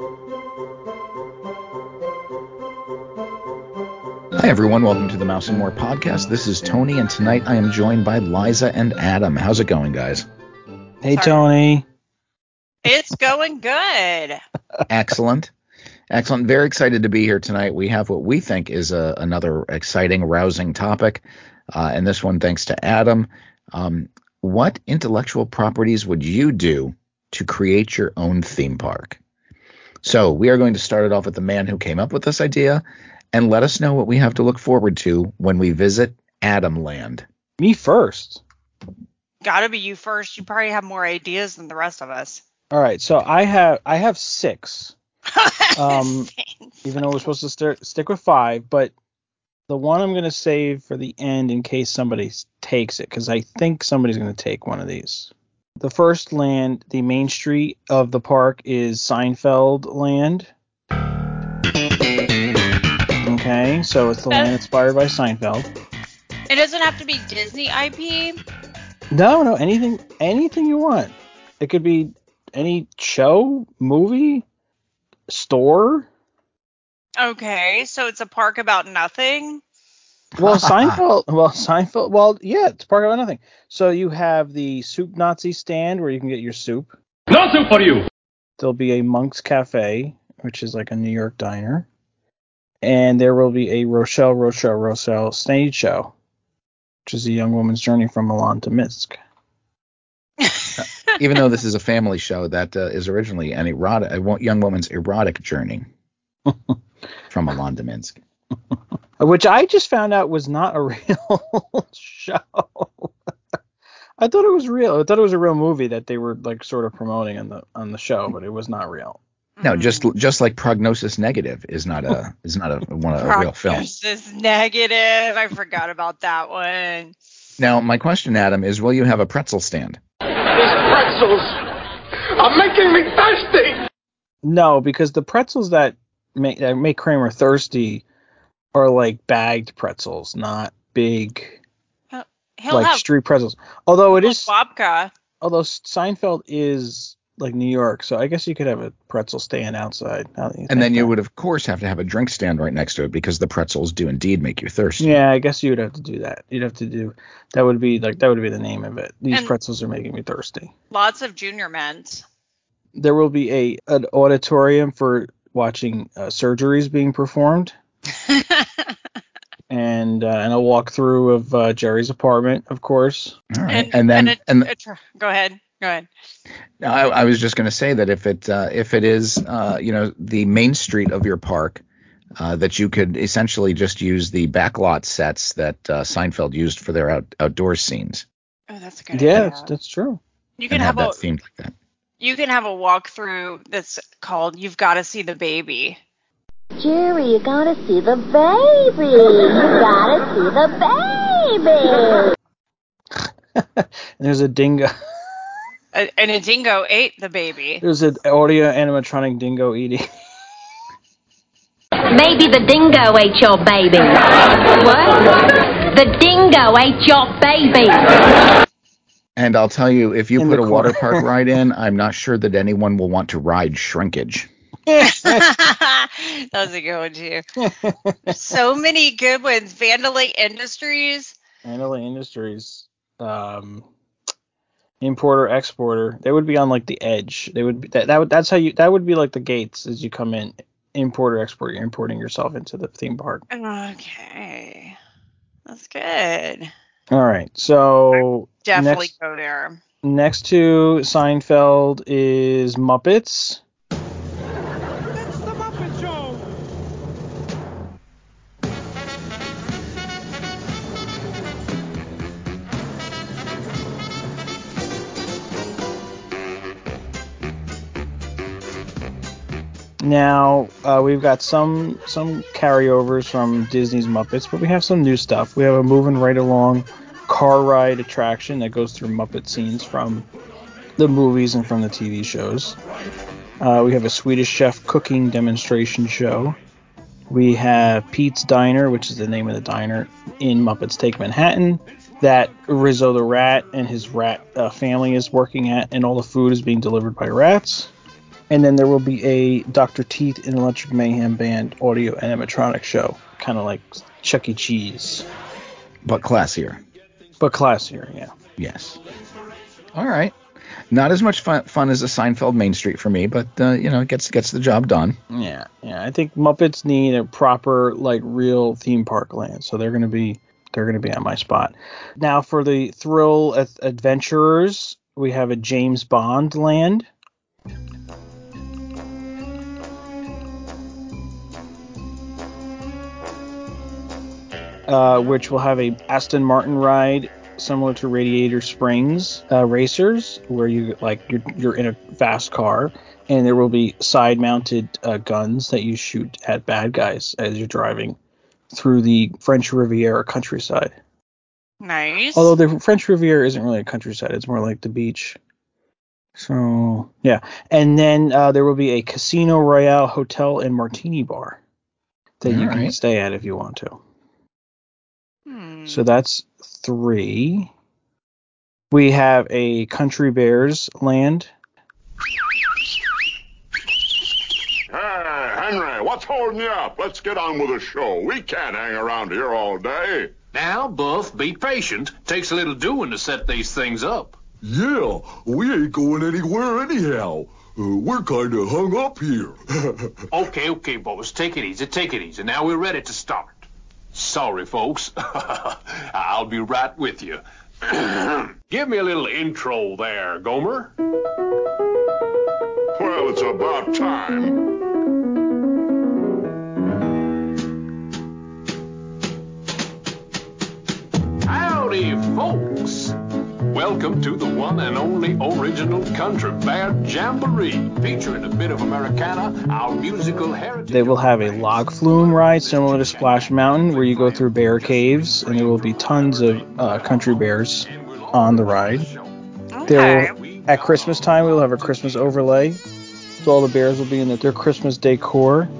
Hi, everyone. Welcome to the Mouse and More podcast. This is Tony, and tonight I am joined by Liza and Adam. How's it going, guys? Hey, Sorry. Tony. It's going good. Excellent. Excellent. Very excited to be here tonight. We have what we think is a, another exciting, rousing topic. Uh, and this one, thanks to Adam. Um, what intellectual properties would you do to create your own theme park? So, we are going to start it off with the man who came up with this idea and let us know what we have to look forward to when we visit Adam Land. Me first. Gotta be you first. You probably have more ideas than the rest of us. All right, so I have I have six, Um, even though we're supposed to st- stick with five. But the one I'm gonna save for the end in case somebody takes it, because I think somebody's gonna take one of these. The first land, the main street of the park is Seinfeld Land. Okay, so it's the land inspired by Seinfeld. it doesn't have to be Disney IP. No, no, anything, anything you want. It could be any show, movie, store. Okay, so it's a park about nothing. Well, Seinfeld. Well, Seinfeld. Well, yeah, it's part of nothing. So you have the soup Nazi stand where you can get your soup. Nothing for you. There'll be a Monk's Cafe, which is like a New York diner, and there will be a Rochelle, Rochelle, Rochelle stage show, which is a young woman's journey from Milan to Minsk. Even though this is a family show, that uh, is originally an erotic, a young woman's erotic journey from Milan to Minsk. which I just found out was not a real show. I thought it was real. I thought it was a real movie that they were like sort of promoting on the on the show, but it was not real. No, mm. just just like Prognosis Negative is not a is not a one of a real film. Prognosis negative. I forgot about that one. Now, my question, Adam, is will you have a pretzel stand? These pretzels are making me thirsty. No, because the pretzels that make that make Kramer thirsty are like bagged pretzels, not big He'll like have street pretzels. Although it is babka. although Seinfeld is like New York, so I guess you could have a pretzel stand outside. now that you And then you about would, of course, have to have a drink stand right next to it because the pretzels do indeed make you thirsty. Yeah, I guess you would have to do that. You'd have to do that would be like that would be the name of it. These And- pretzels are making me thirsty. Lots of Junior Mints. There will be a an auditorium for watching uh, surgeries being performed, and uh, and a walkthrough of uh, Jerry's apartment, of course. All right. And, then a- and a tr- go ahead. Go ahead. I, I was just going to say that if it uh, if it is uh, you know the main street of your park, uh, that you could essentially just use the backlot sets that uh, Seinfeld used for their out, outdoor scenes Oh, that's a good. Yeah, idea. that's, that's true. You and can have have, that a themed like that. you can have a walkthrough that's called "You've Got to See the Baby." Jerry, you gotta see the baby. You gotta see the baby. And there's a dingo. A- And a dingo ate the baby. There's an audio animatronic dingo eating. Maybe the dingo ate your baby. What? The dingo ate your baby. And I'll tell you, if you In put a water park ride in, I'm not sure that anyone will want to ride Shrinkage. that was a good one too. so many good ones. Vandelay Industries. Mandalay Industries, um, importer exporter. They would be on like the edge. They would be that, that would that's how you that would be like the gates as you come in. Importer export. You're importing yourself into the theme park. Okay, that's good. All right. So Definitely next go there. next to Seinfeld is Muppets. Now uh, we've got some some carryovers from Disney's Muppets, but we have some new stuff. We have a moving right along car ride attraction that goes through Muppet scenes from the movies and from the TV shows. Uh, we have a Swedish chef cooking demonstration show. We have Pete's Diner, which is the name of the diner in Muppets Take Manhattan, that Rizzo the rat and his rat uh, family is working at, and all the food is being delivered by rats. And then there will be a Dr. Teeth and Electric Mayhem Band audio animatronic show, kind of like Chuck E. Cheese, But classier. but classier. Yeah. Yes. All right. Not as much fun, fun as a Seinfeld Main Street for me, but uh, you know, it gets gets the job done. Yeah, yeah. I think Muppets need a proper, like, real theme park land, so they're gonna be they're gonna be on my spot. Now for the thrill ad- adventurers, we have a James Bond land. Uh, which will have a Aston Martin ride similar to Radiator Springs uh, Racers, where you like you're you're in a fast car, and there will be side-mounted uh, guns that you shoot at bad guys as you're driving through the French Riviera countryside. Nice. Although the French Riviera isn't really a countryside; it's more like the beach. So yeah, and then uh, there will be a Casino Royale hotel and martini bar that you can Alright. stay at if you want to. Hmm. So that's three. We have a Country Bears land. Hey, Henry, what's holding you up? Let's get on with the show. We can't hang around here all day. Now, Buff, be patient. Takes a little doing to set these things up. Yeah, we ain't going anywhere anyhow. Uh, we're kind of hung up here. Okay, okay, boys, take it easy, take it easy. Now we're ready to start. Sorry, folks. I'll be right with you. Give me a little intro there, Gomer. Well, it's about time. Howdy, folks. Welcome to the one and only original Country Bear Jamboree, featuring a bit of Americana, our musical heritage. They will have a log flume ride similar to Splash Mountain, where you go through bear caves, and there will be tons of uh, country bears on the ride. Okay. will, at Christmas time, we will have a Christmas overlay, so all the bears will be in their Christmas decor.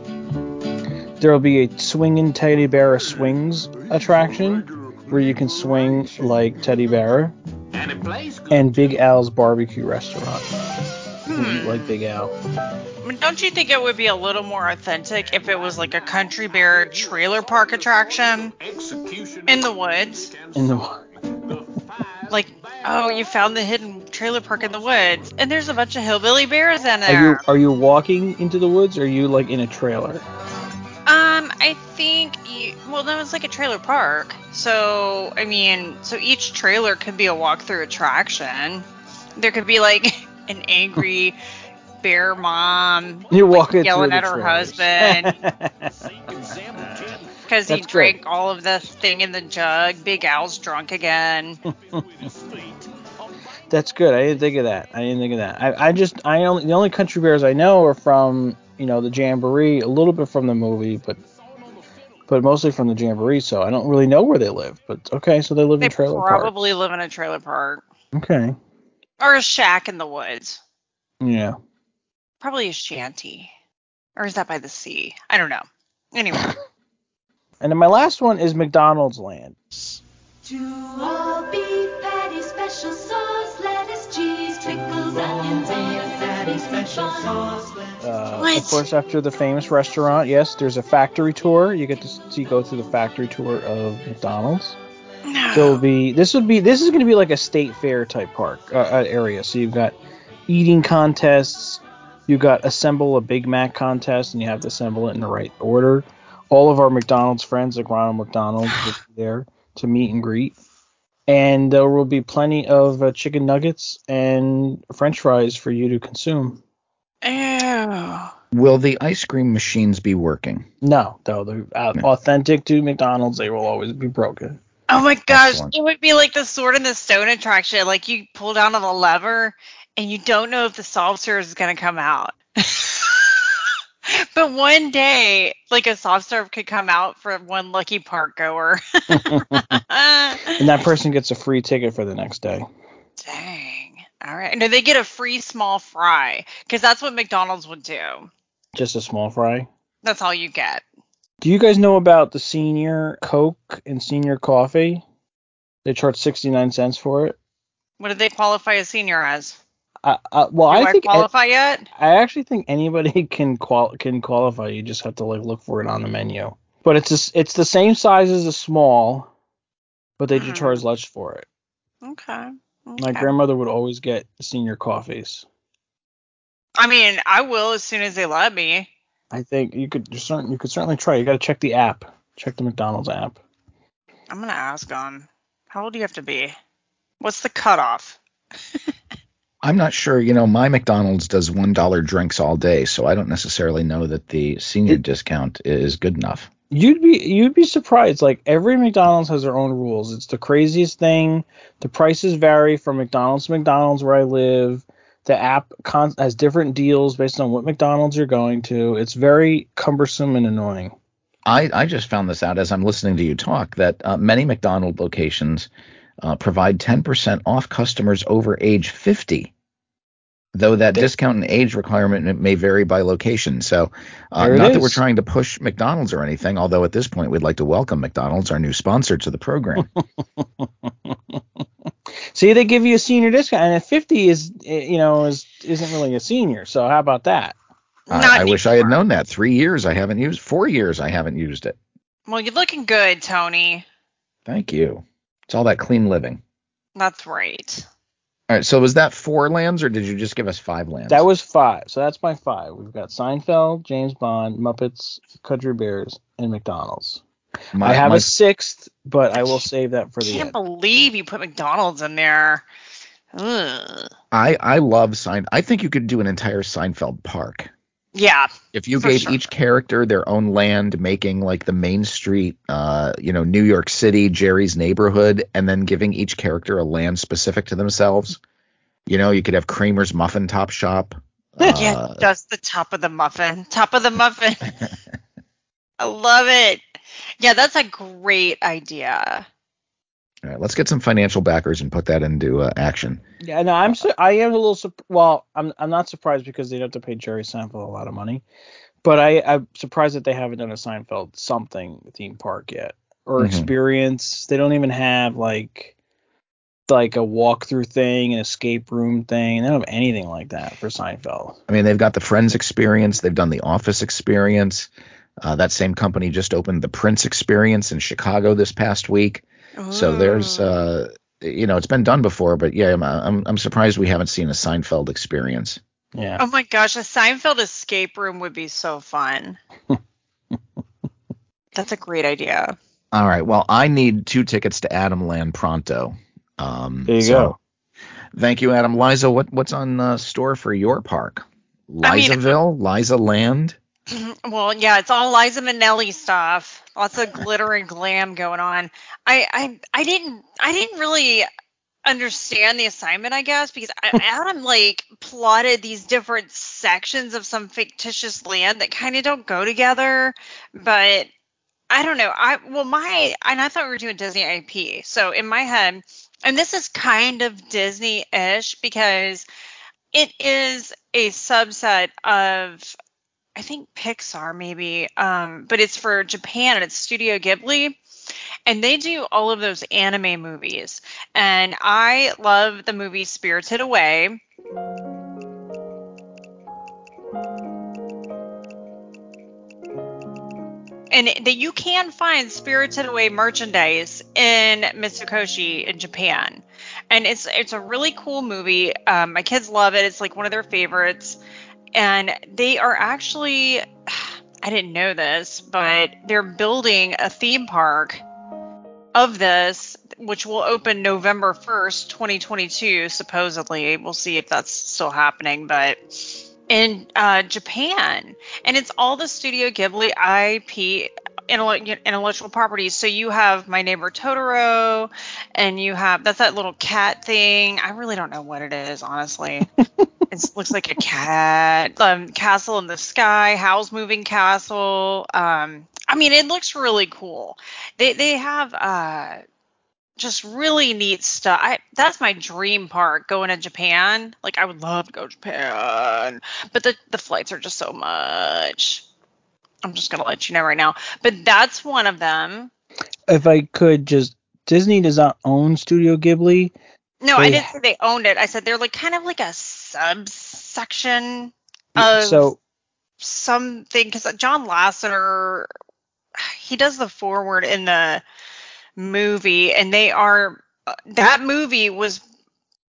There will be a swinging teddy bear swings attraction, where you can swing like teddy bear, And it plays good. and Big Al's barbecue restaurant. You can eat like Big Al. Don't you think it would be a little more authentic if it was like a country bear trailer park attraction in the woods? In the woods. Like, oh, you found the hidden trailer park in the woods, and there's a bunch of hillbilly bears in Are you there. are you walking into the woods or are you like in a trailer? Um, I think you, well, that was like a trailer park. So, I mean, so each trailer could be a walkthrough attraction. There could be like an angry bear mom You're like, walking yelling at her trailers. husband because he That's good. drank all of the thing in the jug. Big Al's drunk again. That's good. I didn't think of that. I didn't think of that. I, I just I only the only country bears I know are from you know the Jamboree, a little bit from the movie, but but mostly from the Jamboree. So I don't really know where they live. But okay, so they live they in trailer parks. They probably live in a trailer park Okay. or a shack in the woods. Yeah. Probably a shanty. Or is that by the sea? I don't know. Anyway. And then my last one is McDonald's Land. To all beef patty, special sauce, lettuce, cheese, pickles, onions, Uh? Of course, after the famous restaurant, yes, there's a factory tour. You get to see go through the factory tour of McDonald's. No. There'll be this would be this is going to be like a state fair type park uh, uh, area. So you've got eating contests, you've got assemble a Big Mac contest, and you have to assemble it in the right order. All of our McDonald's friends, like Ronald McDonald, will be there to meet and greet, and there will be plenty of uh, chicken nuggets and French fries for you to consume. Ew. Will the ice cream machines be working? No, though they're uh, No. authentic to McDonald's. They will always be broken. Oh my gosh, Excellent. it would be like the sword and the stone attraction. Like you pull down on the lever and you don't know if the soft serve is gonna come out. but one day, like a soft serve could come out for one lucky park goer. And that person gets a free ticket for the next day. Dang. All right. No, they get a free small fry because that's what McDonald's would do. Just a small fry. That's all you get. Do you guys know about the senior Coke and senior coffee? They charge 69 cents for it. What did they qualify a senior as? I, I, well, Do I I, think qualify yet? I actually think anybody can qual can qualify. You just have to like look for it on the menu. But it's just, it's the same size as a small, but they Mhm. just charge less for it. Okay. My grandmother would always get senior coffees. I mean, I will as soon as they let me. I think you could you're certain you could certainly try. You got to check the app. Check the McDonald's app. I'm gonna ask on How old do you have to be? What's the cutoff? I'm not sure. You know, my McDonald's does one dollar drinks all day, so I don't necessarily know that the senior discount is good enough. You'd be you'd be surprised. Like every McDonald's has their own rules. It's the craziest thing. The prices vary from McDonald's to McDonald's where I live. The app con- has different deals based on what McDonald's you're going to. It's very cumbersome and annoying. I, I just found this out as I'm listening to you talk that uh, many McDonald locations uh, provide 10% off customers over age 50, though that discount and age requirement may vary by location. So, uh, There it not that we're trying to push McDonald's or anything, although at this point we'd like to welcome McDonald's, our new sponsor to the program. See, they give you a senior discount, and at 50 is eh, you know is isn't really a senior. So how about that? I, I wish I had known that. Three years I haven't used, four years I haven't used it. Well, you're looking good, Tony. Thank you. It's all that clean living. That's right. All right. So was that four lands, or did you just give us five lands? That was five. So that's my five. We've got Seinfeld, James Bond, Muppets, Country Bears, and McDonald's. my, I have my- a sixth, but I will save that for the I Can't end. believe you put McDonald's in there. Ugh. I I love Sein. I think you could do an entire Seinfeld park. Yeah. If you gave sure. each character their own land, making like the Main Street, uh, you know, New York City, Jerry's neighborhood, and then giving each character a land specific to themselves. You know, you could have Kramer's Muffin Top Shop. yeah, Uh, just the top of the muffin. Top of the muffin. I love it. Yeah, that's a great idea. All right, let's get some financial backers and put that into uh, action. Yeah, no, I'm su- I am a little sup- well, I'm I'm not surprised because they'd have to pay Jerry Seinfeld a lot of money, but I I'm surprised that they haven't done a Seinfeld something theme park yet or Mhm. experience. They don't even have like like a walkthrough thing, an escape room thing. They don't have anything like that for Seinfeld. I mean, they've got the Friends experience, they've done the Office experience. Uh, that same company just opened the Prince experience in Chicago this past week. So there's, uh, you know, it's been done before, but yeah, I'm, I'm I'm surprised we haven't seen a Seinfeld experience. Yeah. Oh my gosh, a Seinfeld escape room would be so fun. That's a great idea. All right, well, I need two tickets to Adam Land pronto. Um, There you so go. Thank you, Adam. Liza, what what's on uh, store for your park? I mean- Lizaville, Liza Land. Mm-hmm. Well, yeah, it's all Liza Minnelli stuff. Lots of glitter and glam going on. I, I, I didn't, I didn't really understand the assignment, I guess, because Adam like plotted these different sections of some fictitious land that kind of don't go together. But I don't know. I well, my and I thought we were doing Disney IP. So in my head, and this is kind of Disney-ish because it is a subset of I think Pixar maybe, um, but it's for Japan and it's Studio Ghibli. And they do all of those anime movies. And I love the movie Spirited Away. And that you can find Spirited Away merchandise in Mitsukoshi in Japan. And it's it's a really cool movie. Um, my kids love it. It's like one of their favorites and they are actually I didn't know this, but they're building a theme park of this which will open November 1st, 2022 supposedly. We'll see if that's still happening, but in uh, Japan. And it's all the Studio Ghibli IP intellectual properties. So you have My Neighbor Totoro and you have that's that little cat thing. I really don't know what it is, honestly. It looks like a cat. Um, Castle in the Sky, Howl's Moving Castle. Um, I mean, it looks really cool. They they have uh, just really neat stuff. I, that's my dream park going to Japan. Like I would love to go to Japan, but the the flights are just so much. I'm just gonna let you know right now. But that's one of them. If I could just Disney does not own Studio Ghibli. No, I didn't say they owned it. I said they're like kind of like a Um, subsection of so something because John Lasseter he does the foreword in the movie and they are that movie was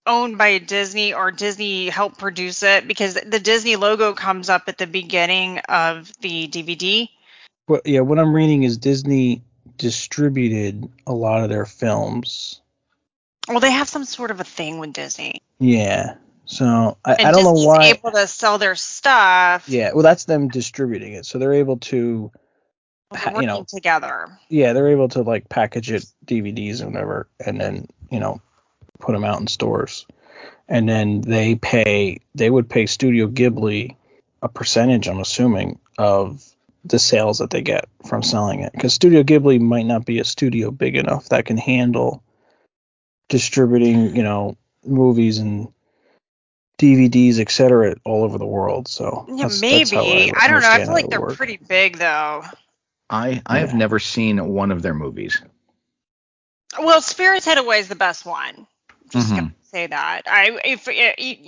owned by Disney or Disney helped produce it because the Disney logo comes up at the beginning of the DVD. what, yeah, what I'm reading is Disney distributed a lot of their films. Well, they have some sort of a thing with Disney. Yeah. So I, I don't know why. They're able to sell their stuff. Yeah, well, that's them distributing it, so they're able to, you know, together. yeah, they're able to like package it DVDs and whatever, and then you know, put them out in stores, and then they pay, they would pay Studio Ghibli a percentage, I'm assuming, of the sales that they get from selling it, because Studio Ghibli might not be a studio big enough that can handle distributing, you know, movies and DVDs, etc., all over the world. So Yeah, that's- maybe. that's how I, don't know. I feel like they're work. pretty big though. I I have Yeah. never seen one of their movies. Well, Spirited Away is the best one. Just Mhm. gonna say that. I if it,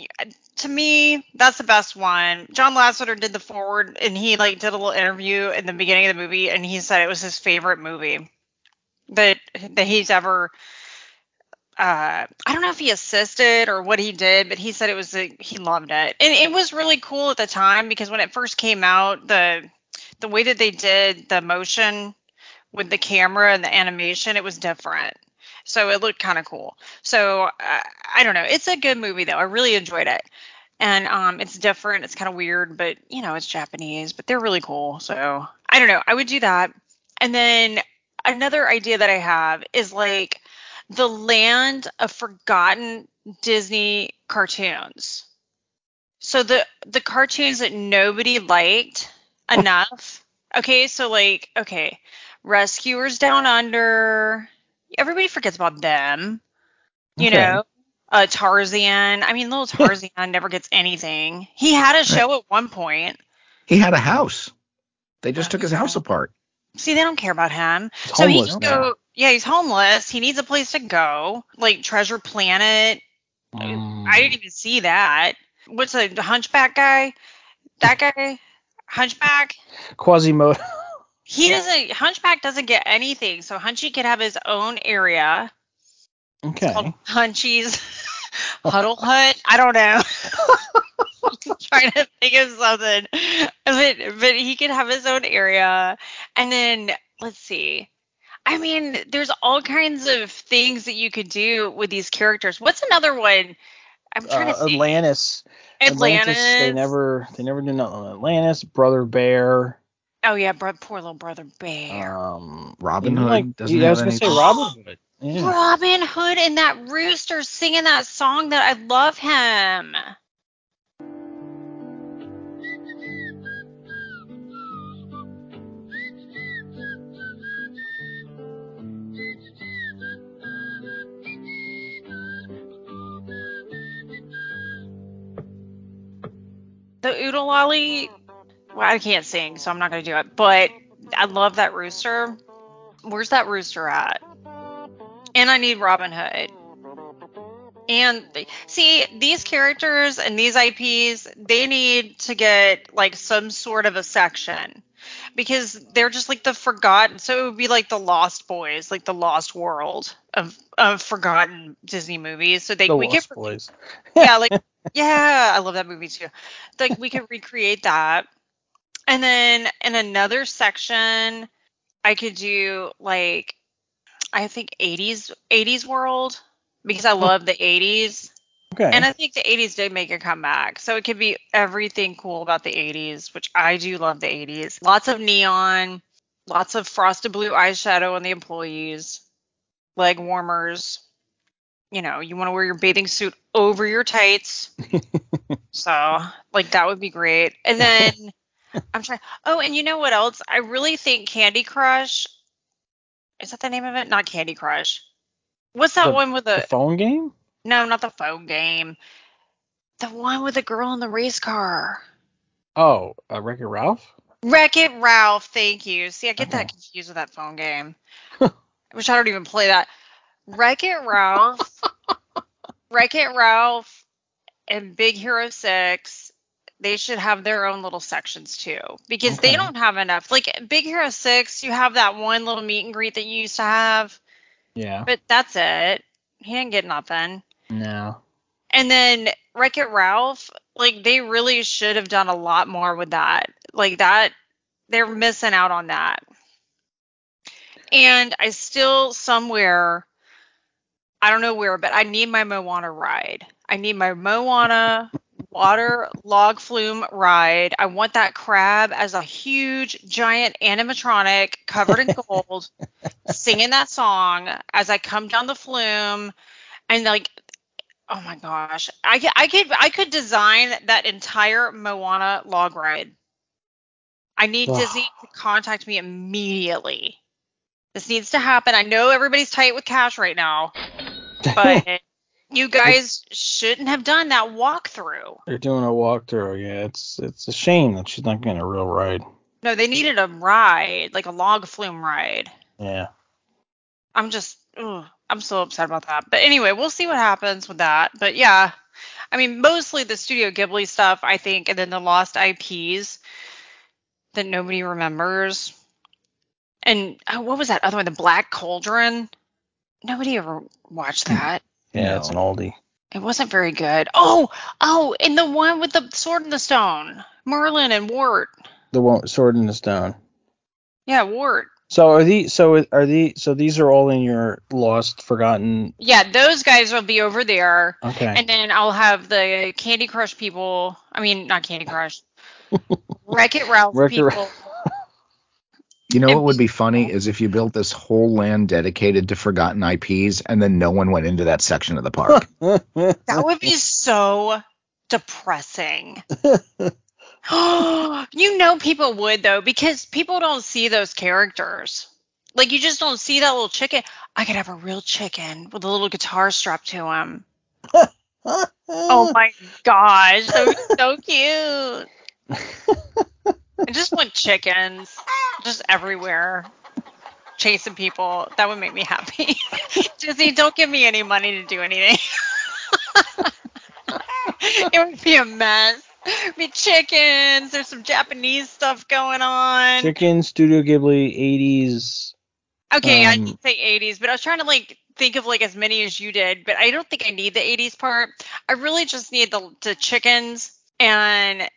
to me that's the best one. John Lasseter did the foreword and he like did a little interview in the beginning of the movie and he said it was his favorite movie that that he's ever. Uh, I don't know if he assisted or what he did, but he said it was a, he loved it, and it was really cool at the time because when it first came out, the the way that they did the motion with the camera and the animation, it was different. So it looked kind of cool. So uh, I don't know. It's a good movie though. I really enjoyed it. And um, it's different. It's kind of weird, but you know, it's Japanese, but they're really cool. So I don't know. I would do that. And then another idea that I have is like the land of forgotten Disney cartoons. So the the cartoons that nobody liked enough. Okay, so like okay, Rescuers Down Under. Everybody forgets about them. You Okay. know, uh, Tarzan. I mean, little Tarzan never gets anything. He had a show at one point. He had a house. They just took his house apart. See, they don't care about him. He's so he homeless can now. go. Yeah, he's homeless. He needs a place to go, like Treasure Planet. Mm. I didn't even see that. What's a Hunchback guy? That guy, Hunchback. Quasimodo. He doesn't. Hunchback doesn't get anything. So Hunchy could have his own area. okay. Hunchy's Huddle Hut. I don't know. trying to think of something, but but he could have his own area, and then let's see. I mean, there's all kinds of things that you could do with these characters. What's another one? I'm trying Uh, to think. Atlantis. Atlantis. They never. They never did nothing. Atlantis. Brother Bear. Oh yeah, bro, poor little brother Bear. Um. Robin Hood like- doesn't yeah, I was gonna say. Robin Hood. Yeah. Robin Hood and that rooster singing that song that I love him. The Oodalolly, well, I can't sing, so I'm not gonna do it. But I love that rooster. Where's that rooster at? And I need Robin Hood. And see, these characters and these IPs, they need to get like some sort of a section because they're just like the forgotten. So it would be like the Lost Boys, like the Lost World of of forgotten Disney movies. So they The we Lost could Boys. yeah, like yeah, I love that movie too. Like we could recreate that. And then in another section, I could do like I think 80s 80s world because I love the 80s. Okay. And I think the 80s did make a comeback. So it could be everything cool about the 80s, which I do love the 80s. Lots of neon, lots of frosted blue eyeshadow on the employees, leg warmers. You know, you want to wear your bathing suit over your tights. so, like, that would be great. And then I'm trying. Oh, and you know what else? I really think Candy Crush. Is that the name of it? Not Candy Crush. What's that The- one with the the phone game. no, not the phone game. The one with the girl in the race car. Oh, uh, Wreck-It Ralph. Wreck It Ralph, thank you. See, I get that confused with that phone game. Which I don't even play that. Wreck It Ralph. Wreck It Ralph and Big Hero 6, they should have their own little sections too because they don't have enough. Like Big Hero 6, you have that one little meet and greet that you used to have, Yeah. but that's it. He didn't get nothing. No. And then Wreck It Ralph, like they really should have done a lot more with that. Like that, they're missing out on that. And I still somewhere, I don't know where, but I need my Moana ride. I need my Moana water log flume ride. I want that crab as a huge giant animatronic covered in gold, singing that song as I come down the flume, and like Oh my gosh. I could, I could I could design that entire Moana log ride. I need Ugh. Disney to contact me immediately. This needs to happen. I know everybody's tight with cash right now, but you guys shouldn't have done that walkthrough. They're doing a walkthrough. Yeah, it's it's a shame that she's not getting a real ride. No, they needed a ride, like a log flume ride. Yeah. I'm just, ugh, I'm so upset about that. But anyway, we'll see what happens with that. But yeah, I mean, mostly the Studio Ghibli stuff, I think, and then the lost IPs that nobody remembers. And oh, what was that other one? The Black Cauldron. Nobody ever watched hmm. that. Yeah, No. it's an oldie. It wasn't very good. Oh, oh, and the one with the sword in the stone, Merlin and Wart. The one sword in the stone. Yeah, Wart. So are these so are these so these are all in your lost forgotten Yeah, those guys will be over there. okay. And then I'll have the Candy Crush people. I mean, not Candy Crush. Wreck It Ralph Wreck-It people. Ralph. You know what would be funny is if you built this whole land dedicated to forgotten IPs and then no one went into that section of the park. That would be so depressing. you know people would though because people don't see those characters. Like you just don't see that little chicken. I could have a real chicken with a little guitar strapped to him. Oh my gosh, that would be so cute. I just want chickens just everywhere chasing people. That would make me happy. Disney, don't give me any money to do anything. it would be a mess. Be chickens. There's some Japanese stuff going on. Chicken Studio Ghibli 80s. Okay, I um, did say 80s, but I was trying to like think of like as many as you did, but I don't think I need the 80s part. I really just need the the chickens and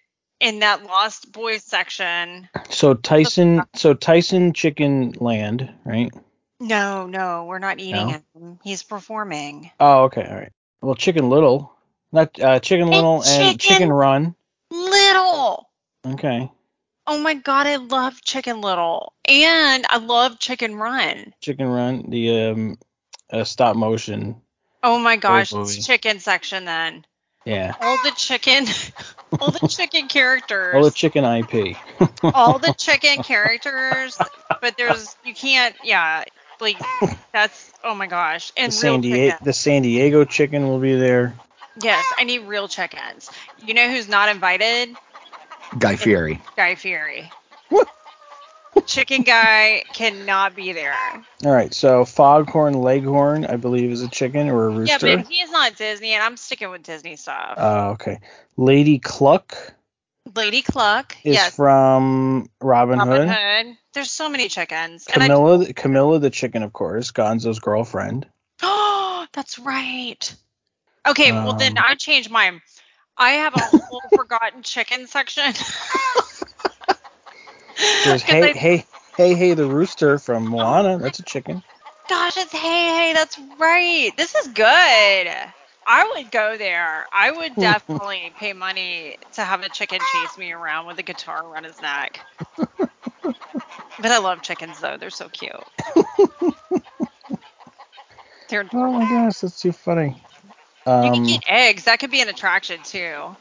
in that Lost Boys section. So Tyson so Tyson Chicken Land, right? No, no, we're not eating No? him. He's performing. Oh, okay, all right. Well, Chicken Little, not uh, Chicken Little and Chicken- Chicken Run. Little. Okay, Oh my god, I love Chicken Little. And I love Chicken Run. Chicken Run, the um, uh, stop motion. Oh my gosh, it's chicken section then. Yeah, All the chicken all the chicken characters. all the chicken IP. all the chicken characters, but there's you can't yeah, like that's oh my gosh. the And San real Diego, chicken. the San Diego chicken will be there. Yes, I need real chickens. You know who's not invited? Guy Fieri. Guy Fieri. Chicken guy cannot be there. All right, so Foghorn Leghorn, I believe, is a chicken or a rooster. Yeah, but he is not Disney, and I'm sticking with Disney stuff. Oh, okay. Lady Cluck Lady Cluck, is yes. from Robin, Robin Hood. Hood. There's so many chickens. And I Camilla, Camilla the chicken, of course, Gonzo's girlfriend. Oh, that's right. Okay, well then Um, I changed mine. I have a whole forgotten chicken section. There's hey, I- hey, hey, hey, the rooster from Moana. That's a chicken. Gosh, it's hey hey, that's right. This is good. I would go there. I would definitely pay money to have a chicken chase me around with a guitar around his neck. but I love chickens though. They're so cute. They're Oh my gosh, that's too funny. you Um, can get eggs. That could be an attraction too.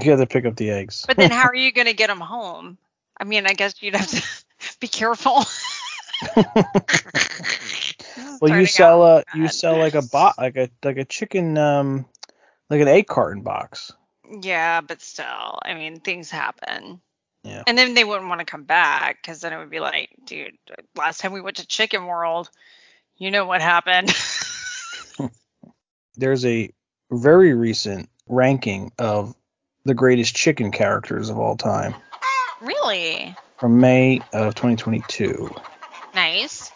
you have to pick up the eggs. But then how are you going to get them home? I mean, I guess you'd have to be careful. well, you sell a you bad. sell like a bot like a like a chicken um like an egg carton box. Yeah, but still, I mean, things happen. Yeah. And then they wouldn't want to come back because then it would be like, dude, last time we went to Chicken World, you know what happened. There's a very recent ranking of the greatest chicken characters of all time Really? from May of 2022. Nice.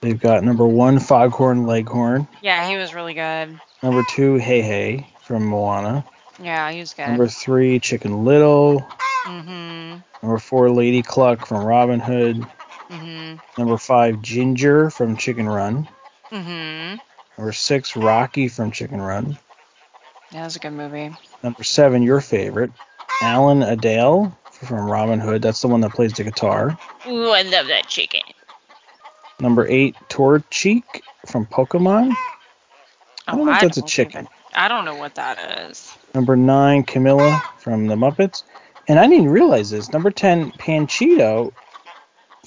They've got number one, Foghorn Leghorn. Yeah, he was really good. Number two, Hey Hey from Moana. Yeah, he was good. Number three, Chicken Little. mm-hmm. Number four, Lady Cluck from Robin Hood. Mm-hmm. Number five, Ginger from Chicken Run. Mm-hmm. Number six, Rocky from Chicken Run. Yeah, that was a good movie. Number seven, your favorite, Alan-a-Dale from Robin Hood. That's the one that plays the guitar. Ooh, I love that chicken. Number eight, Torchic from Pokemon. I don't know if oh, that's a chicken. even- I don't know what that is. Number nine, Camilla from the Muppets. And I didn't realize this. Number ten, Panchito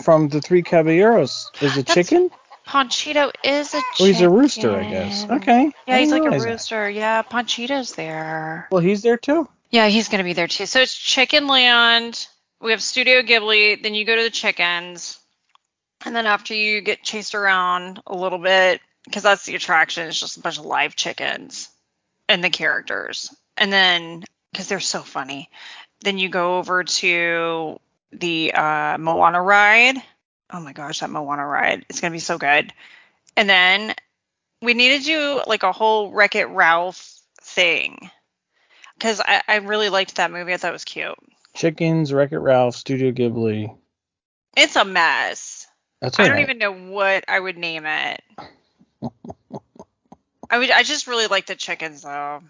from the Three Caballeros is a That's- chicken. Ponchito is a chicken. Oh, he's a rooster, I guess. Okay. Yeah, I he's like a realize that. rooster. Yeah, Ponchito's there. Well, he's there too. Yeah, he's gonna be there too. So it's Chicken Land. We have Studio Ghibli. Then you go to the chickens, and then after you get chased around a little bit, because that's the attraction. It's just a bunch of live chickens and the characters, and then because they're so funny, then you go over to the uh, Moana ride. Oh my gosh, that Moana ride! It's gonna be so good. And then we need to do like a whole Wreck It Ralph thing because I, I really liked that movie. I thought it was cute. Chickens, Wreck It Ralph, Studio Ghibli. It's a mess. That's I don't right. even know what I would name it. I would. I just really like the chickens though,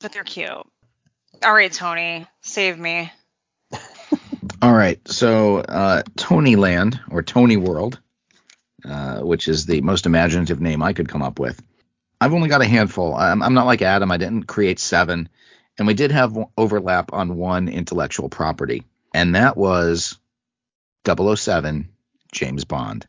but they're cute. All right, Tony, save me. All right, so uh, Tony Land or Tony World, uh, which is the most imaginative name I could come up with. I've only got a handful. I'm, I'm not like Adam. I didn't create seven, and we did have overlap on one intellectual property, and that was 007 James Bond.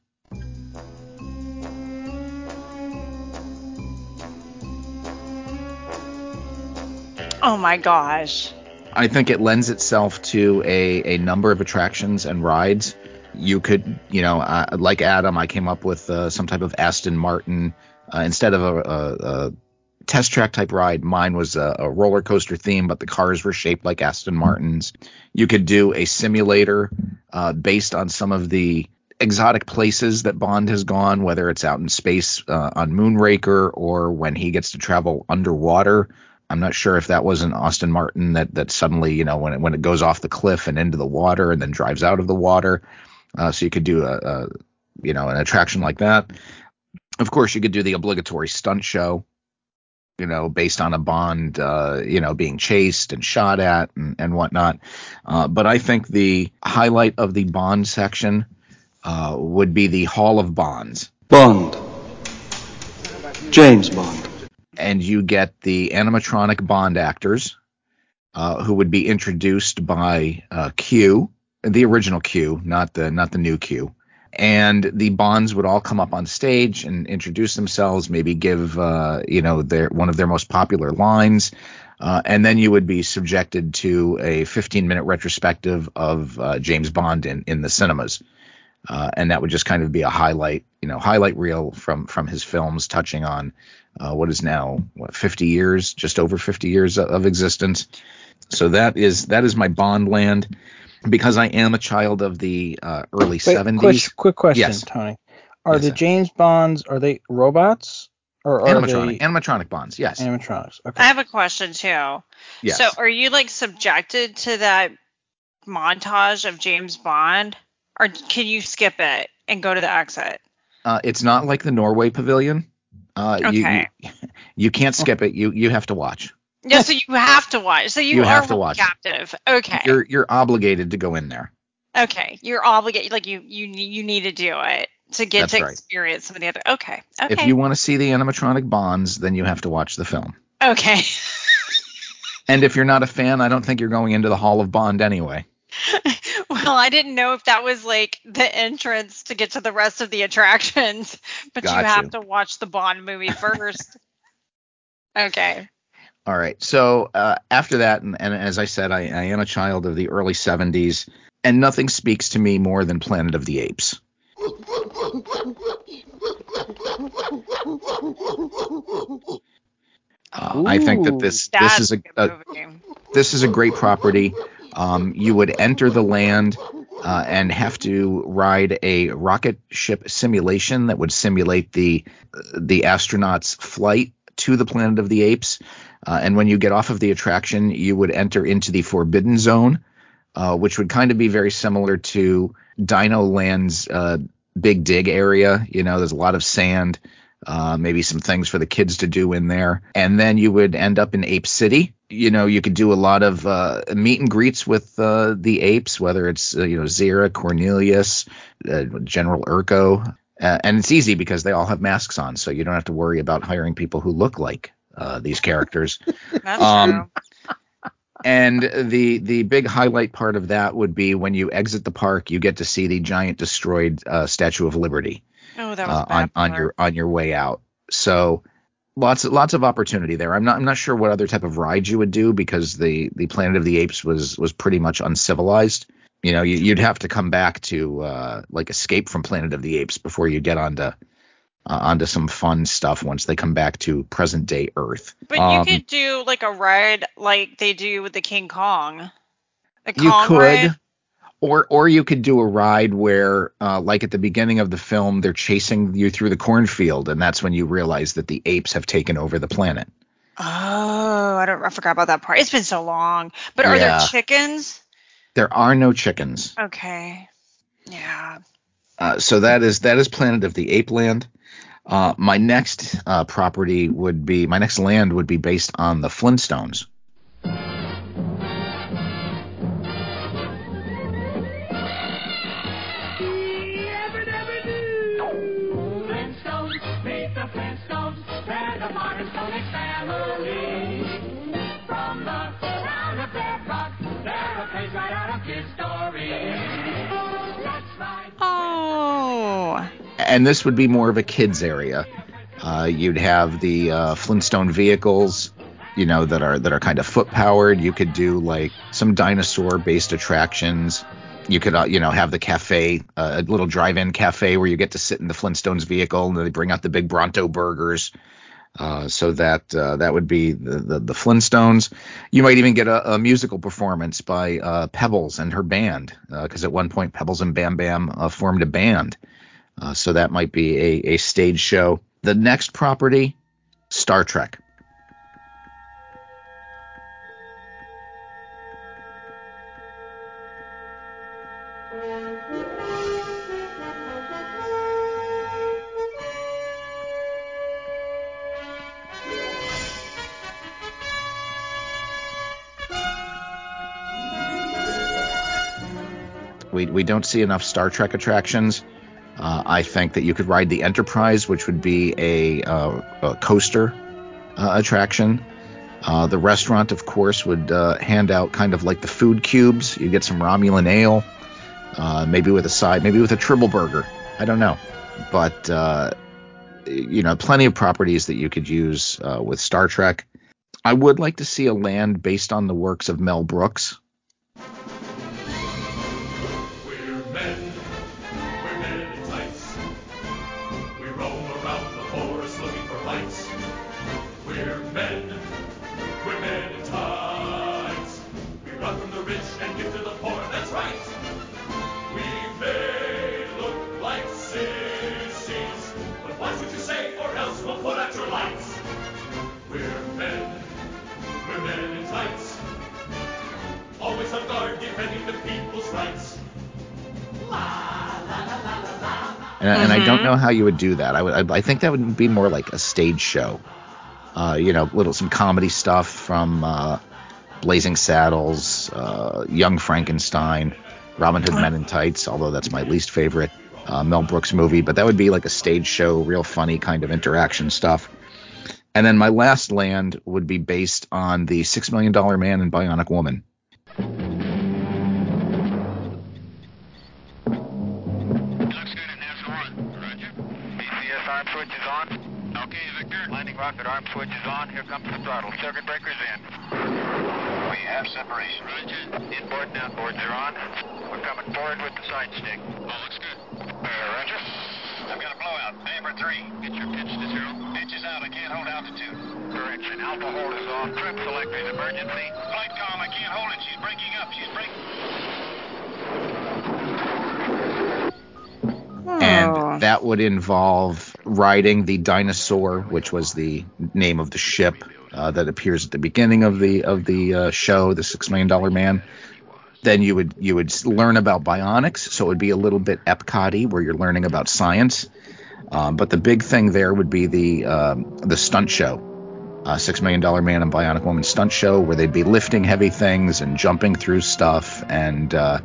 Oh my gosh. I think it lends itself to a, a number of attractions and rides. You could, you know, uh, like Adam, I came up with uh, some type of Aston Martin uh, instead of a, a, a test track type ride. Mine was a, a roller coaster theme, but the cars were shaped like Aston Martins. You could do a simulator uh, based on some of the exotic places that Bond has gone, whether it's out in space uh, on Moonraker or when he gets to travel underwater. I'm not sure if that was an Austin Martin that that suddenly, you know, when it when it goes off the cliff and into the water and then drives out of the water. Uh, so you could do a, a, you know, an attraction like that. Of course, you could do the obligatory stunt show, you know, based on a Bond, uh, you know, being chased and shot at and, and whatnot. Uh, but I think the highlight of the Bond section uh, would be the Hall of Bonds. Bond. James Bond. and you get the animatronic Bond actors uh, who would be introduced by uh, Q, the original Q, not the not the new Q. And the Bonds would all come up on stage and introduce themselves, maybe give uh, you know their one of their most popular lines, uh, and then you would be subjected to a 15 minute retrospective of uh, James Bond in in the cinemas. Uh, and that would just kind of be a highlight, you know, highlight reel from from his films, touching on uh, what is now what 50 years, just over 50 years of, of existence. So that is that is my Bond land, because I am a child of the uh, early Wait, 70s. quick, quick question, Yes. Tony. Are Yes, the sir. James Bonds are they robots or are animatronic, they animatronic Bonds, yes, animatronics? Okay. I have a question too. yes. So, are you like subjected to that montage of James Bond, or can you skip it and go to the exit? uh, it's not like the Norway Pavilion. Uh, you, Okay. you you can't skip it. You you have to watch. Yeah, so you have to watch. So you, You are have to watch captive. Okay. You're you're obligated to go in there. okay. You're obligated. Like you, you, you need to do it to get That's to right. experience some of the other. Okay. Okay. If you want to see the animatronic Bonds, then you have to watch the film. okay. And if you're not a fan, I don't think you're going into the Hall of Bond anyway. well, I didn't know if that was like the entrance to get to the rest of the attractions, but Got you have you. to watch the Bond movie first. okay. All right. So uh, after that, and, and as I said, I, I am a child of the early 70s, and nothing speaks to me more than Planet of the Apes. Uh, I think that this this is a, a a good movie. this is a great property. Um, you would enter the land uh, and have to ride a rocket ship simulation that would simulate the the astronauts' flight to the planet of the apes. Uh, and when you get off of the attraction, you would enter into the Forbidden Zone, uh, which would kind of be very similar to Dino Land's uh, Big Dig area. You know, there's a lot of sand, uh, maybe some things for the kids to do in there. And then you would end up in Ape City. You know, you could do a lot of uh, meet and greets with uh, the apes, whether it's you know Zira, Cornelius, General Urko, and it's easy because they all have masks on, so you don't have to worry about hiring people who look like uh, these characters. That's Um, true. and the the big highlight part of that would be when you exit the park, you get to see the giant destroyed uh, Statue of Liberty Oh, that was uh, on on your on your way out. So lots lots of opportunity there. I'm not I'm not sure what other type of rides you would do because the the Planet of the Apes was was pretty much uncivilized. You know, you, you'd have to come back to uh, like Escape from Planet of the Apes before you get onto uh, onto some fun stuff once they come back to present day Earth. But Um, you could do like a ride like they do with the King Kong. The you Kong could ride. or or you could do a ride where uh, like at the beginning of the film they're chasing you through the cornfield and that's when you realize that the apes have taken over the planet Oh, I don't. I forgot about that part. It's been so long. But are Yeah. there chickens? there are no chickens Okay. Yeah. uh, so that is that is planet of the ape land uh, my next uh, property would be my next land would be based on the flintstones and this would be more of a kids area. Uh, you'd have the uh, Flintstone vehicles, you know, that are that are kind of foot powered. You could do like some dinosaur based attractions. You could, uh, you know, have the cafe, uh, a little drive-in cafe where you get to sit in the Flintstones vehicle, and they bring out the big Bronto burgers. Uh, so that uh, that would be the, the the Flintstones. You might even get a, a musical performance by Pebbles and her band, because at one point Pebbles and Bam Bam formed a band. Uh, so that might be a, a stage show. The next property, Star Trek. We, we don't see enough Star Trek attractions. Uh, I think that you could ride the Enterprise, which would be a, uh, a coaster uh, attraction. Uh, the restaurant, of course, would uh, hand out kind of like the food cubes. You get some Romulan ale, uh, maybe with a side, maybe with a Tribble burger. I don't know, but you know, plenty of properties that you could use with Star Trek. I would like to see a land based on the works of Mel Brooks. And, and I don't know how you would do that. I would, I, I think that would be more like a stage show. Uh, you know, little some comedy stuff from uh, Blazing Saddles, uh, Young Frankenstein, Robin Hood Men in Tights. Although that's my least favorite uh, Mel Brooks movie, but that would be like a stage show, real funny kind of interaction stuff. And then my last land would be based on the Six Million Dollar Man and Bionic Woman. Rocket arm switch is on. Here comes the throttle. Circuit breakers in. We have separation. Roger. Inboard and outboards are on. We're coming forward with the side stick. Oh, looks good. Uh, roger. I've got a blowout. damper 3. Get your pitch to zero. Pitch is out. I can't hold altitude. correction. Alpha hold is off. Trim selectors emergency. Flight com, I can't hold it. She's breaking up. She's breaking. Oh. and that would involve riding the dinosaur, which was the name of the ship uh, that appears at the beginning of the of the uh, show, the Six Million Dollar Man. Then you would you would learn about bionics, so it would be a little bit Epcot-y, where you're learning about science. Um, but the big thing there would be the um, the stunt show, uh, Six Million Dollar Man and Bionic Woman stunt show, where they'd be lifting heavy things and jumping through stuff, and uh,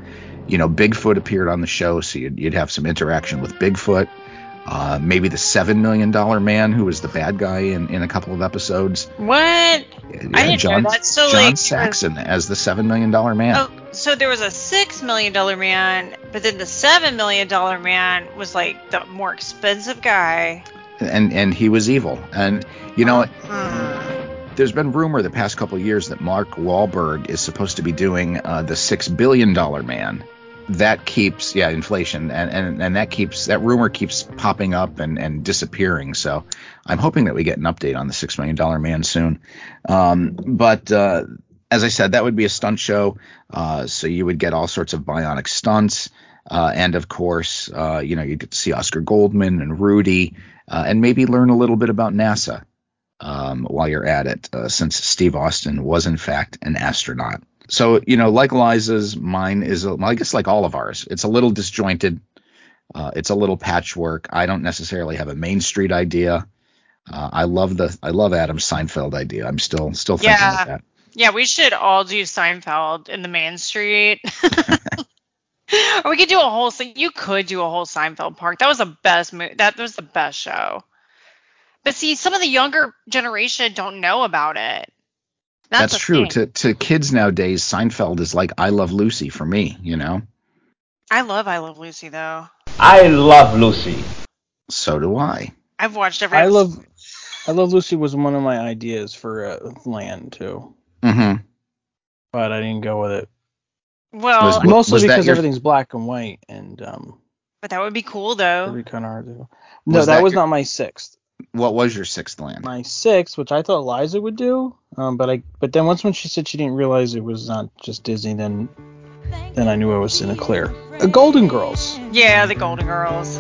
you know Bigfoot appeared on the show, so you'd, you'd have some interaction with Bigfoot. Uh, maybe the Seven Million Dollar Man, who was the bad guy in, in a couple of episodes. What? I didn't John, know that. So John like, Saxon as the Seven Million Dollar Man. oh, so there was a six million dollar man, but then the seven million dollar man was like the more expensive guy. and and he was evil. And you know, Hmm. there's been rumor the past couple of years that Mark Wahlberg is supposed to be doing uh, the six billion dollar man. That keeps yeah inflation and, and and that keeps that rumor keeps popping up and and disappearing. So I'm hoping that we get an update on the six million dollar man soon. Um, but uh, as I said, that would be a stunt show. Uh, so you would get all sorts of bionic stunts. Uh, and of course, uh, you know, you get to see Oscar Goldman and Rudy, uh, and maybe learn a little bit about NASA um, while you're at it, uh, since Steve Austin was in fact an astronaut. So you know, like Liza's, mine is, a- I guess, like all of ours. It's a little disjointed. Uh, it's a little patchwork. I don't necessarily have a Main Street idea. Uh, I love the, I love Adam Seinfeld idea. I'm still, still thinking Yeah. of that. Yeah, we should all do Seinfeld in the Main Street. or we could do a whole thing. You could do a whole Seinfeld park. That was the best. Mo- that was the best show. But see, some of the younger generation don't know about it. That's, That's, true. thing. To to kids nowadays, Seinfeld is like I Love Lucy for me. You know. I love I Love Lucy though. I love Lucy. So do I. I've watched every. I episode. love I love Lucy was one of my ideas for uh, land too, Mm-hmm. but I didn't go with it. Well, Was- Mostly was because your- everything's black and white, and um, but that would be cool it'd though. be kind of hard to. No, Was that, that was your- not my sixth. What was your sixth land? My sixth, which I thought Liza would do, um, but I but then once when she said she didn't realize it was not just Disney, then then I knew I was in the clear. Uh, Golden Girls. Yeah, the Golden Girls.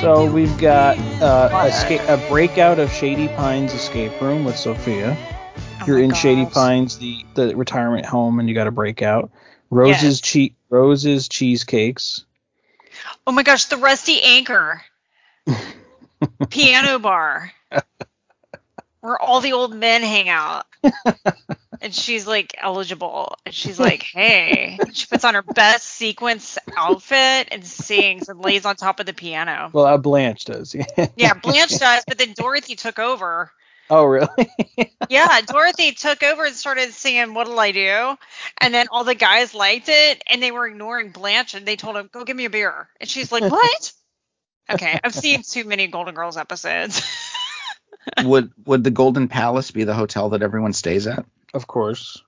So we've got uh, a a, sca- a breakout of Shady Pines Escape Room with Sophia. Oh You're in Shady. Pines, the the retirement home, and you got a breakout. Roses che- Roses cheesecakes. Oh my gosh, the Rusty Anchor. Piano bar. Where all the old men hang out. and she's like eligible. And she's like, hey. And she puts on her best sequence outfit and sings and lays on top of the piano. Well, uh, Blanche does. Yeah, Blanche does, but then Dorothy took over. oh, really? Yeah, Dorothy took over and started singing What'll I Do? And then all the guys liked it and they were ignoring Blanche and they told him, Go give me a beer. And she's like, What? okay, I've seen too many Golden Girls episodes. would would the Golden Palace be the hotel that everyone stays at? Of course.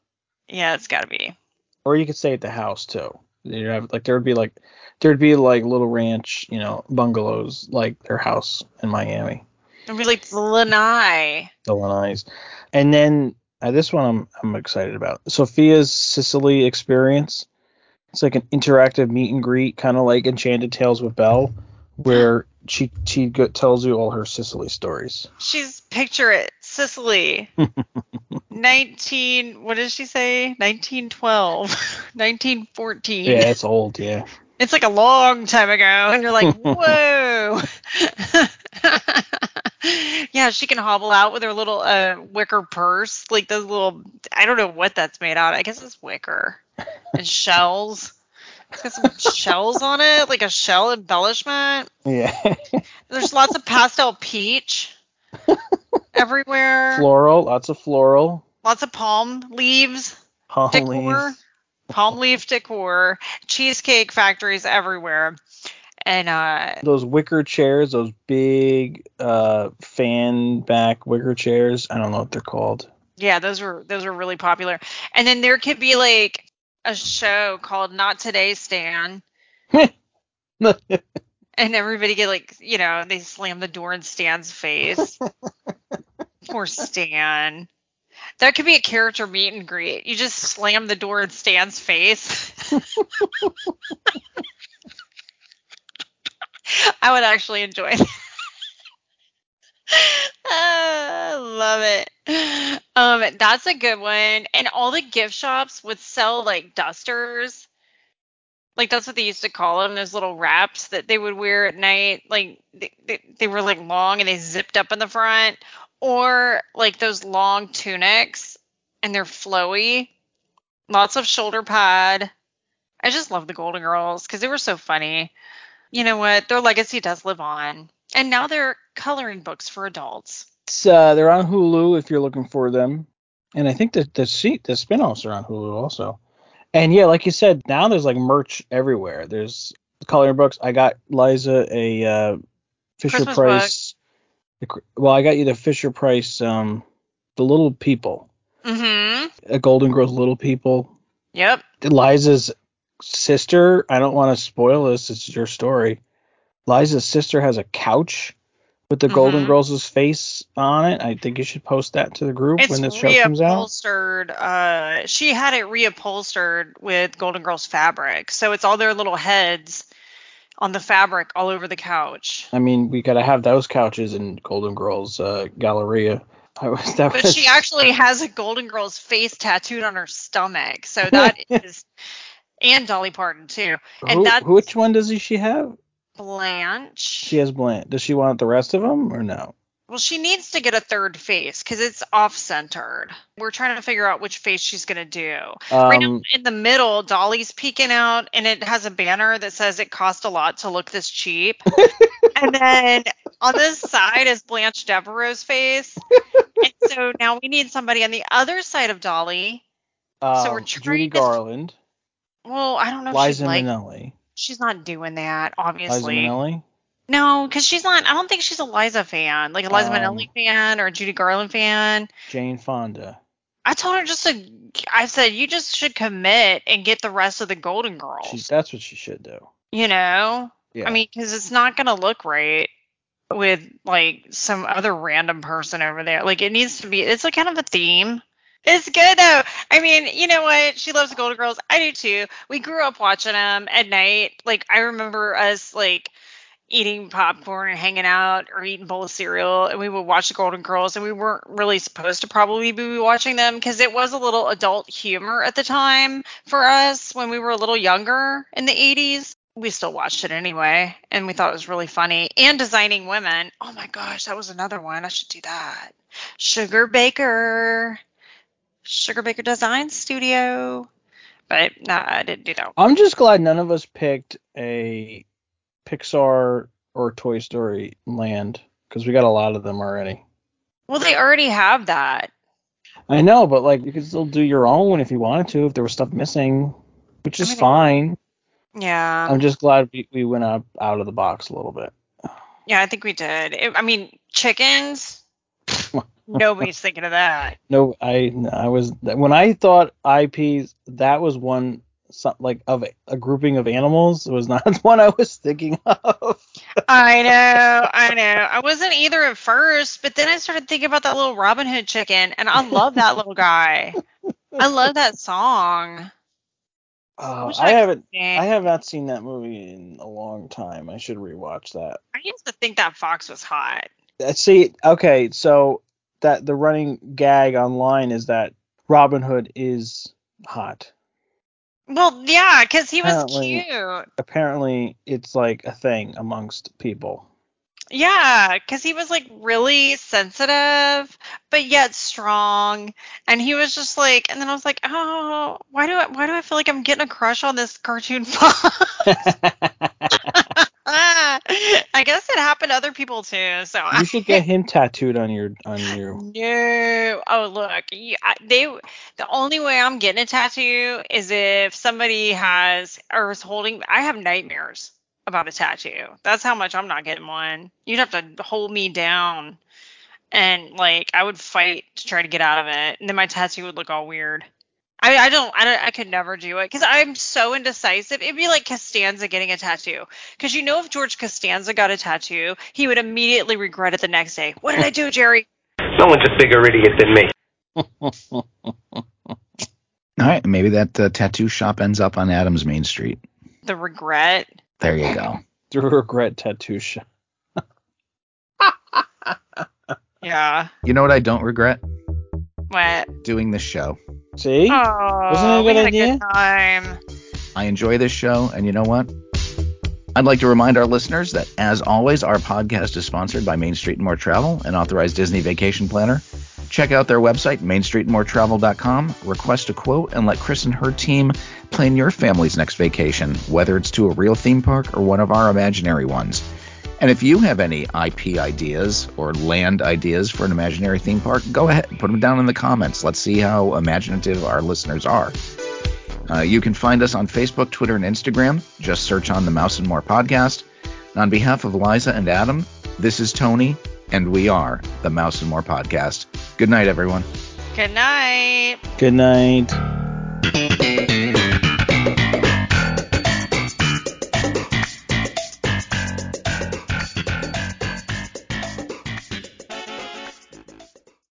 yeah, it's gotta be. Or you could stay at the house too. You have like there would be like there'd be like little ranch, you know, bungalows like their house in Miami, And really Lanai. Illinois. And then uh, this one I'm I'm excited about. Sophia's Sicily experience. It's like an interactive meet and greet, kind of like Enchanted Tales with Belle, where she she tells you all her Sicily stories. She's picture it. Sicily. 19 what did she say? 1912. 1914. Yeah, it's old. Yeah. It's like a long time ago, and you're like, whoa. yeah, she can hobble out with her little uh, wicker purse, like those little. I don't know what that's made out. of. I guess it's wicker and shells. It's got some shells on it, like a shell embellishment. Yeah. There's lots of pastel peach everywhere. floral, lots of floral. Lots of palm leaves. Palm Decor. leaves. palm leaf decor, cheesecake factories everywhere. And uh Those wicker chairs, those big uh, fan back wicker chairs. I don't know what they're called. yeah, those were those were really popular. And then there could be like a show called Not Today Stan. And everybody get like, you know, they slam the door in Stan's face. Poor Stan. That could be a character meet and greet. You just slam the door in Stan's face. I would actually enjoy that. I love it. Um, that's a good one. And all the gift shops would sell like dusters. Like that's what they used to call them, those little wraps that they would wear at night. Like they, they, they were like long and they zipped up in the front, or like those long tunics and they're flowy. Lots of shoulder pad. I just love the Golden Girls because they were so funny. You know what? Their legacy does live on, and now they're coloring books for adults. Uh, they're on Hulu if you're looking for them, and I think that the seat the spinoffs are on Hulu also. And yeah, like you said, now there's like merch everywhere. There's coloring books. I got Liza a uh, Fisher Christmas Price. cr- Well, I got you the Fisher Price, um, the Little People, Mm-hmm. a Golden Girls Little People. Yep. Liza's sister. I don't want to spoil this. It's your story. Liza's sister has a couch with the Golden Mhm. Girls' face on it. I think you should post that to the group It's when this show comes out. reupholstered. Uh, she had it reupholstered with Golden Girls fabric, so it's all their little heads on the fabric all over the couch. I mean, we gotta have those couches in Golden Girls uh, Galleria. I was But was, she actually has a Golden Girls face tattooed on her stomach, so that is, and Dolly Parton too, and which one does she have? Blanche. She has Blanche. Does she want the rest of them or no? Well, she needs to get a third face because it's off centered. We're trying to figure out which face she's gonna do. right now, Um, in the middle, Dolly's peeking out, and it has a banner that says it cost a lot to look this cheap. and then on this side is Blanche Devereaux's face. and so now we need somebody on the other side of Dolly. Um, we're Judy trying to- Garland, Well, I don't know if Liza she's like. She's not doing that, obviously. Liza. Minnelli. No, because she's not. I don't think she's a Liza fan, like a Liza Um, Minnelli fan or a Judy Garland fan. Jane Fonda. I told her just to. I said you just should commit and get the rest of the Golden Girls. She, that's what she should do. you know, Yeah. I mean, because it's not gonna look right with like some other random person over there. Like it needs to be. It's like kind of a theme. It's good though. I mean, you know what? She loves the Golden Girls. I do too. We grew up watching them at night. Like I remember us like eating popcorn and hanging out or eating bowl of cereal and we would watch the golden girls and we weren't really supposed to probably be watching them because it was a little adult humor at the time for us when we were a little younger in the 80s we still watched it anyway and we thought it was really funny and designing women oh my gosh that was another one i should do that Sugarbaker Sugarbaker design studio but no i didn't do that I'm just glad none of us picked a Pixar or Toy Story land because we got a lot of them already. well they already have that I know, but like you could still do your own if you wanted to if there was stuff missing, which is mean, fine. yeah I'm just glad we, we went out out of the box a little bit. Yeah, I think we did. It, I mean, chickens. Nobody's thinking of that. No, I I was when I thought IPs that was one some, like of a, grouping of animals. It was not the one I was thinking of. I know, I know. I wasn't either at first, but then I started thinking about that little Robin Hood chicken, and I love that little guy. I love that song. Uh, Wish I I haven't sing. I have not seen that movie in a long time. I should rewatch that. I used to think that fox was hot. Uh, See, okay, so that the running gag online is that Robin Hood is hot. Well, yeah, because he was Apparently- cute. Apparently, it's like a thing amongst people. Yeah, because he was like really sensitive, but yet strong, and he was just like. And then I was like, oh, why do I why do I feel like I'm getting a crush on this cartoon fox? I guess it happened to other people too. So You should get him tattooed on your on your. No. Oh, look. You, I, they. The only way I'm getting a tattoo is if somebody has or is holding. I have nightmares about a tattoo. That's how much I'm not getting one. You'd have to hold me down, and like I would fight to try to get out of it, and then my tattoo would look all weird. I, I don't I don't I could never do it because I'm so indecisive. It'd be like Costanza getting a tattoo because you know if George Costanza got a tattoo, he would immediately regret it the next day. What did I do, Jerry? No one's a bigger idiot than me. All right, maybe that uh, tattoo shop ends up on Adams Main Street. The regret. There you go. The regret tattoo shop. Yeah. You know what I don't regret? What? Doing this show. See? Oh, Wasn't it a we good had idea? a good time. I enjoy this show, and you know what? I'd like to remind our listeners that, as always, our podcast is sponsored by Main Street and More Travel, an authorized Disney vacation planner. Check out their website, mainstreetandmoretravel.com, request a quote, and let Chris and her team plan your family's next vacation, whether it's to a real theme park or one of our imaginary ones. And if you have any IP ideas or land ideas for an imaginary theme park, go ahead, and put them down in the comments. Let's see how imaginative our listeners are. Uh, you can find us on Facebook, Twitter, and Instagram. Just search on the Mouse and More podcast. And on behalf of Liza and Adam, this is Tony, and we are the Mouse and More podcast. Good night, everyone. Good night. Good night.